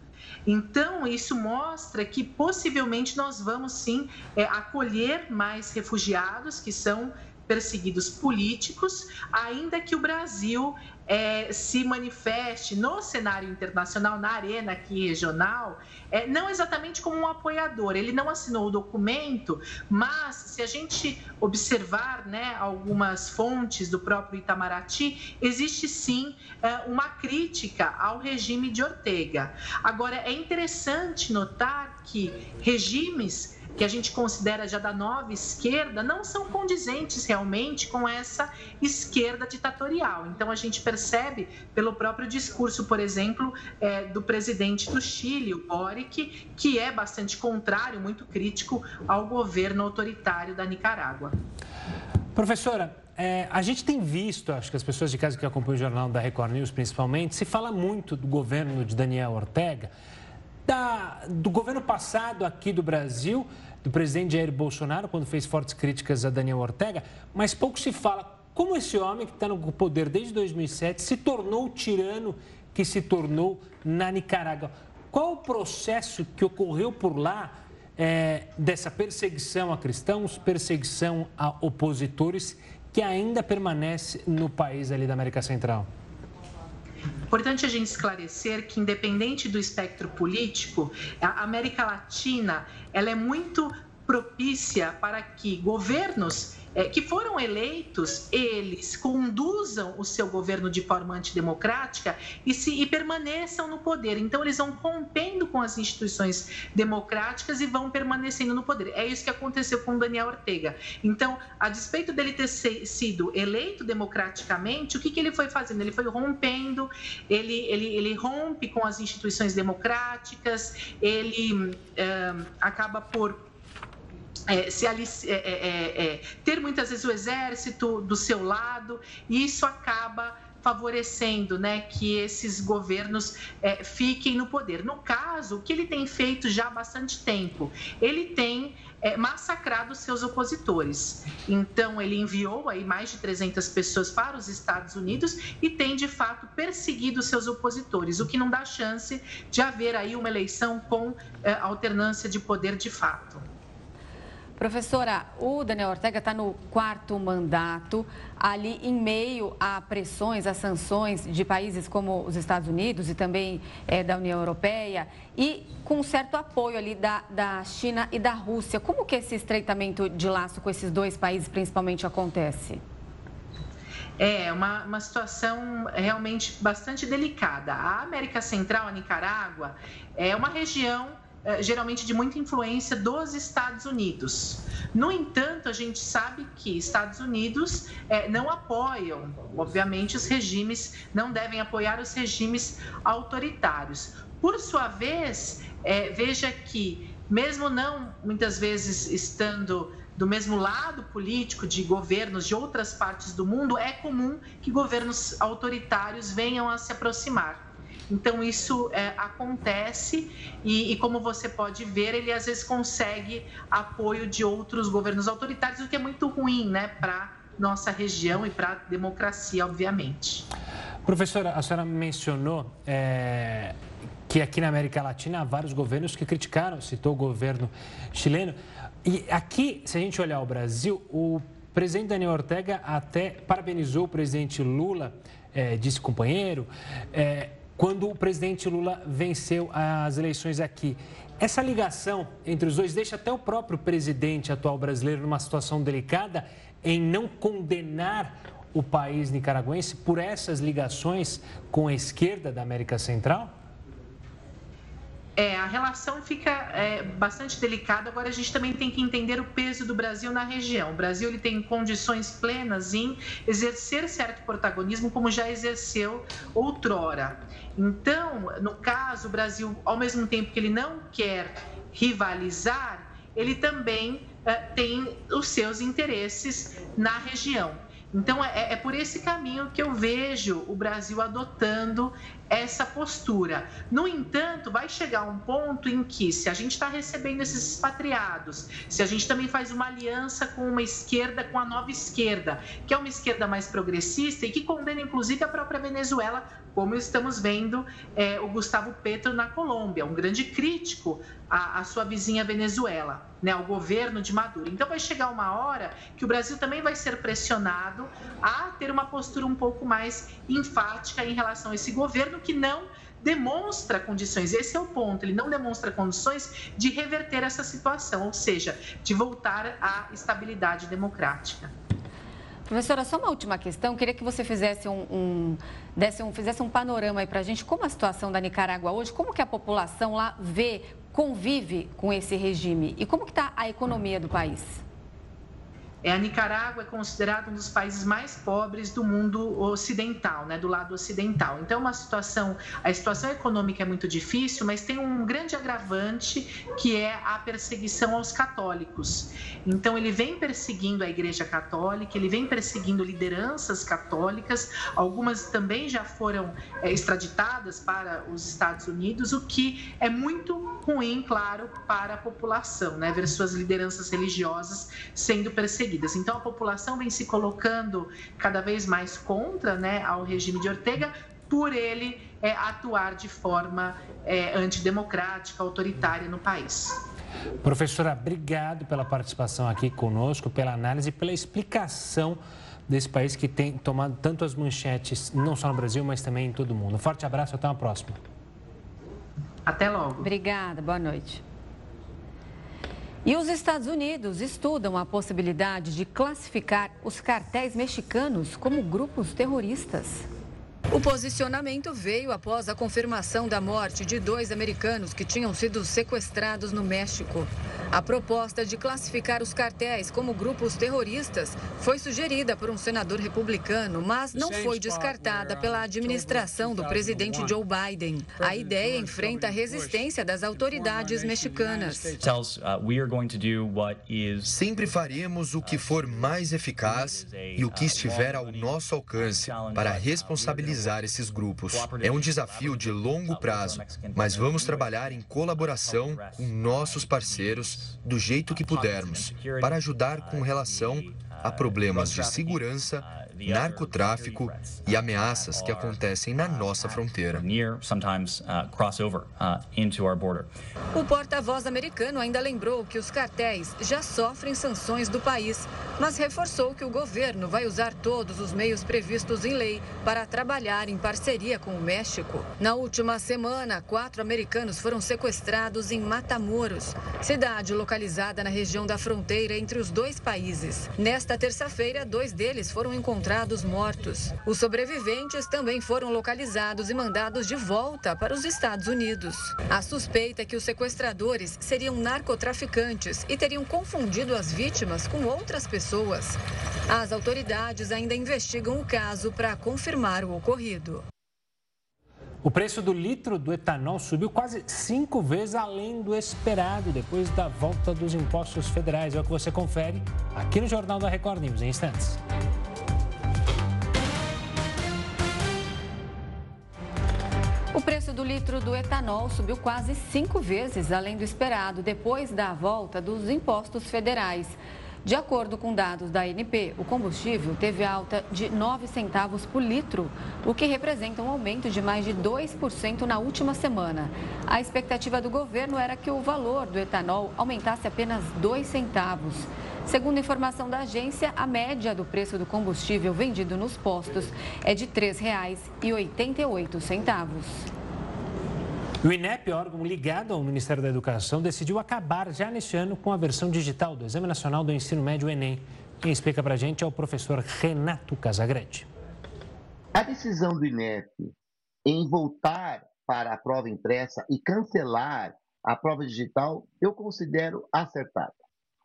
Então, isso mostra que possivelmente nós vamos sim é, acolher mais refugiados que são perseguidos políticos, ainda que o Brasil é, se manifeste no cenário internacional, na arena aqui regional, é, não exatamente como um apoiador. Ele não assinou o documento, mas se a gente observar né, algumas fontes do próprio Itamaraty, existe sim é, uma crítica ao regime de Ortega. Agora, é interessante notar que regimes que a gente considera já da nova esquerda não são condizentes realmente com essa esquerda ditatorial. Então a gente percebe pelo próprio discurso, por exemplo, é, do presidente do Chile, o Boric, que é bastante contrário, muito crítico ao governo autoritário da Nicarágua.
Professora, é, a gente tem visto, acho que as pessoas de casa que acompanham o jornal da Record News principalmente, se fala muito do governo de Daniel Ortega da, do governo passado aqui do Brasil, do presidente Jair Bolsonaro, quando fez fortes críticas a Daniel Ortega, mas pouco se fala como esse homem que está no poder desde 2007 se tornou o tirano que se tornou na Nicarágua. Qual o processo que ocorreu por lá é, dessa perseguição a cristãos, perseguição a opositores, que ainda permanece no país ali da América Central?
Importante a gente esclarecer que, independente do espectro político, a América Latina ela é muito propícia para que governos é, que foram eleitos, eles conduzam o seu governo de forma antidemocrática e, se, e permaneçam no poder. Então, eles vão rompendo com as instituições democráticas e vão permanecendo no poder. É isso que aconteceu com Daniel Ortega. Então, a despeito dele ter sido eleito democraticamente, o que, que ele foi fazendo? Ele foi rompendo, ele, ele, ele rompe com as instituições democráticas, ele é, acaba por é, se é é, é, é, ter muitas vezes o exército do seu lado, e isso acaba favorecendo né, que esses governos é, fiquem no poder. No caso, o que ele tem feito já há bastante tempo? Ele tem é, massacrado seus opositores. Então, ele enviou aí mais de 300 pessoas para os Estados Unidos e tem, de fato, perseguido seus opositores, o que não dá chance de haver aí uma eleição com é, alternância de poder de fato.
Professora, o Daniel Ortega está no quarto mandato, ali em meio a pressões, a sanções de países como os Estados Unidos e também é, da União Europeia e com certo apoio ali da, da China e da Rússia. Como que esse estreitamento de laço com esses dois países principalmente acontece?
É uma, uma situação realmente bastante delicada. A América Central, a Nicarágua, é uma região geralmente de muita influência dos Estados Unidos. No entanto, a gente sabe que Estados Unidos é, não apoiam, obviamente, os regimes, não devem apoiar os regimes autoritários. Por sua vez, é, veja que, mesmo não muitas vezes estando do mesmo lado político de governos de outras partes do mundo, é comum que governos autoritários venham a se aproximar. Então, isso é, acontece e, e, como você pode ver, ele às vezes consegue apoio de outros governos autoritários, o que é muito ruim né, para nossa região e para a democracia, obviamente.
Professora, a senhora mencionou é, que aqui na América Latina há vários governos que criticaram, citou o governo chileno. E aqui, se a gente olhar o Brasil, o presidente Daniel Ortega até parabenizou o presidente Lula, é, disse companheiro, é, quando o presidente Lula venceu as eleições aqui. Essa ligação entre os dois deixa até o próprio presidente atual brasileiro numa situação delicada em não condenar o país nicaragüense por essas ligações com a esquerda da América Central?
É, a relação fica é, bastante delicada. Agora, a gente também tem que entender o peso do Brasil na região. O Brasil ele tem condições plenas em exercer certo protagonismo, como já exerceu outrora. Então, no caso, o Brasil, ao mesmo tempo que ele não quer rivalizar, ele também é, tem os seus interesses na região. Então, é, é, por esse caminho que eu vejo o Brasil adotando essa postura. No entanto, vai chegar um ponto em que, se a gente está recebendo esses expatriados, se a gente também faz uma aliança com uma esquerda, com a nova esquerda, que é uma esquerda mais progressista e que condena, inclusive, a própria Venezuela, como estamos vendo é, o Gustavo Petro na Colômbia, um grande crítico à, à sua vizinha Venezuela, né, ao governo de Maduro. Então, vai chegar uma hora que o Brasil também vai ser pressionado a ter uma postura um pouco mais enfática em relação a esse governo que não demonstra condições, esse é o ponto, ele não demonstra condições de reverter essa situação, ou seja, de voltar à estabilidade democrática.
Professora, só uma última questão. Queria que você fizesse um, um, desse um, fizesse um panorama aí para a gente. Como a situação da Nicarágua hoje, como que a população lá vê, convive com esse regime e como que está a economia do país?
É, a Nicarágua é considerada um dos países mais pobres do mundo ocidental, né, do lado ocidental. Então, uma situação, a situação econômica é muito difícil, mas tem um grande agravante que é a perseguição aos católicos. Então, ele vem perseguindo a Igreja Católica, ele vem perseguindo lideranças católicas, algumas também já foram é, extraditadas para os Estados Unidos, o que é muito ruim, claro, para a população, né, ver suas lideranças religiosas sendo perseguidas seguidas. Então a população vem se colocando cada vez mais contra né, ao regime de Ortega por ele é, atuar de forma é, antidemocrática, autoritária no país.
Professora, obrigado pela participação aqui conosco, pela análise, pela explicação desse país que tem tomado tanto as manchetes, não só no Brasil, mas também em todo o mundo. Um forte abraço, até uma próxima.
Até logo.
Obrigada, boa noite. E os Estados Unidos estudam a possibilidade de classificar os cartéis mexicanos como grupos terroristas. O posicionamento veio após a confirmação da morte de dois americanos que tinham sido sequestrados no México. A proposta de classificar os cartéis como grupos terroristas foi sugerida por um senador republicano, mas não foi descartada pela administração do presidente Joe Biden. A ideia enfrenta a resistência das autoridades mexicanas.
Uh, Sempre faremos o que for mais eficaz e o que estiver ao nosso alcance para responsabilizar esses grupos. É um desafio de longo prazo, mas vamos trabalhar em colaboração com nossos parceiros do jeito que pudermos, para ajudar com relação a problemas de segurança narcotráfico e ameaças que acontecem na nossa fronteira.
O porta-voz americano ainda lembrou que os cartéis já sofrem sanções do país, mas reforçou que o governo vai usar todos os meios previstos em lei para trabalhar em parceria com o México. Na última semana, quatro americanos foram sequestrados em Matamoros, cidade localizada na região da fronteira entre os dois países. Nesta terça-feira, dois deles foram encontrados encontrados mortos. Os sobreviventes também foram localizados e mandados de volta para os Estados Unidos. A suspeita é que os sequestradores seriam narcotraficantes e teriam confundido as vítimas com outras pessoas. As autoridades ainda investigam o caso para confirmar o ocorrido.
O preço do litro do etanol subiu quase cinco vezes além do esperado depois da volta dos impostos federais. É o que você confere aqui no Jornal da Record News em instantes.
O preço do litro do etanol subiu quase cinco vezes além do esperado depois da volta dos impostos federais. De acordo com dados da ANP, o combustível teve alta de 9 centavos por litro, o que representa um aumento de mais de 2% na última semana. A expectativa do governo era que o valor do etanol aumentasse apenas 2 centavos. Segundo informação da agência, a média do preço do combustível vendido nos postos é de R$ 3,88.
O INEP, órgão ligado ao Ministério da Educação, decidiu acabar já neste ano com a versão digital do Exame Nacional do Ensino Médio Enem. Quem explica para a gente é o professor Renato Casagrande.
A decisão do INEP em voltar para a prova impressa e cancelar a prova digital, eu considero acertada.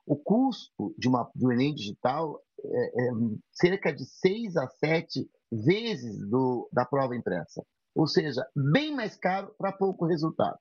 O custo de, uma, do Enem digital é, é cerca de seis a sete vezes do, da prova impressa ou seja, bem mais caro para pouco resultado.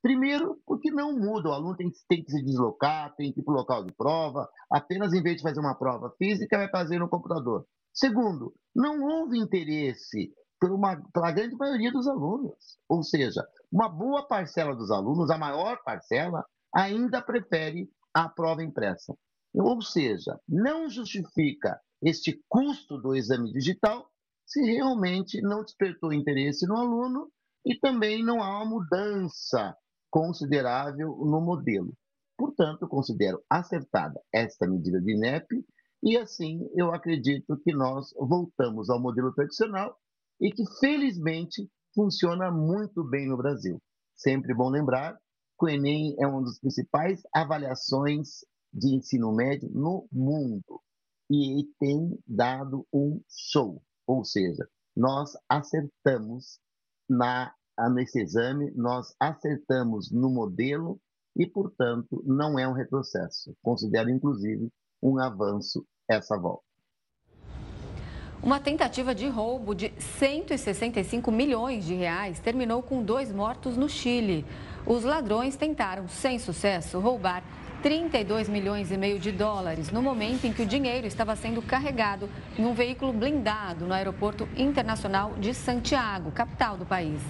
Primeiro, porque não muda, o aluno tem, tem, que se deslocar, tem que ir para o local de prova, apenas em vez de fazer uma prova física, vai fazer no computador. Segundo, não houve interesse por uma, pela grande maioria dos alunos, ou seja, uma boa parcela dos alunos, a maior parcela, ainda prefere a prova impressa. Ou seja, não justifica este custo do exame digital se realmente não despertou interesse no aluno e também não há uma mudança considerável no modelo. Portanto, considero acertada esta medida de INEP e assim eu acredito que nós voltamos ao modelo tradicional e que felizmente funciona muito bem no Brasil. Sempre bom lembrar que o Enem é uma das principais avaliações de ensino médio no mundo e tem dado um show. Ou seja, nós acertamos na, nesse exame, nós acertamos no modelo e, portanto, não é um retrocesso. Considero, inclusive, um avanço essa volta.
Uma tentativa de roubo de 165 milhões de reais terminou com dois mortos no Chile. Os ladrões tentaram, sem sucesso, roubar 32 milhões e meio de dólares no momento em que o dinheiro estava sendo carregado em um veículo blindado no Aeroporto Internacional de Santiago, capital do país.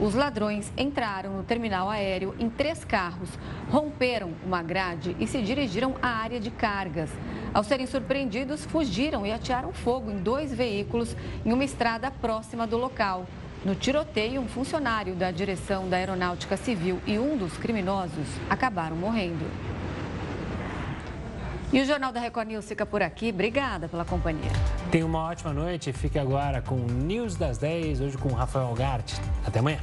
Os ladrões entraram no terminal aéreo em três carros, romperam uma grade e se dirigiram à área de cargas. Ao serem surpreendidos, fugiram e atearam fogo em dois veículos em uma estrada próxima do local. No tiroteio, um funcionário da direção da Aeronáutica Civil e um dos criminosos acabaram morrendo. E o Jornal da Record News fica por aqui. Obrigada pela companhia.
Tenha uma ótima noite. Fique agora com o News das 10, hoje com o Rafael Gart. Até amanhã.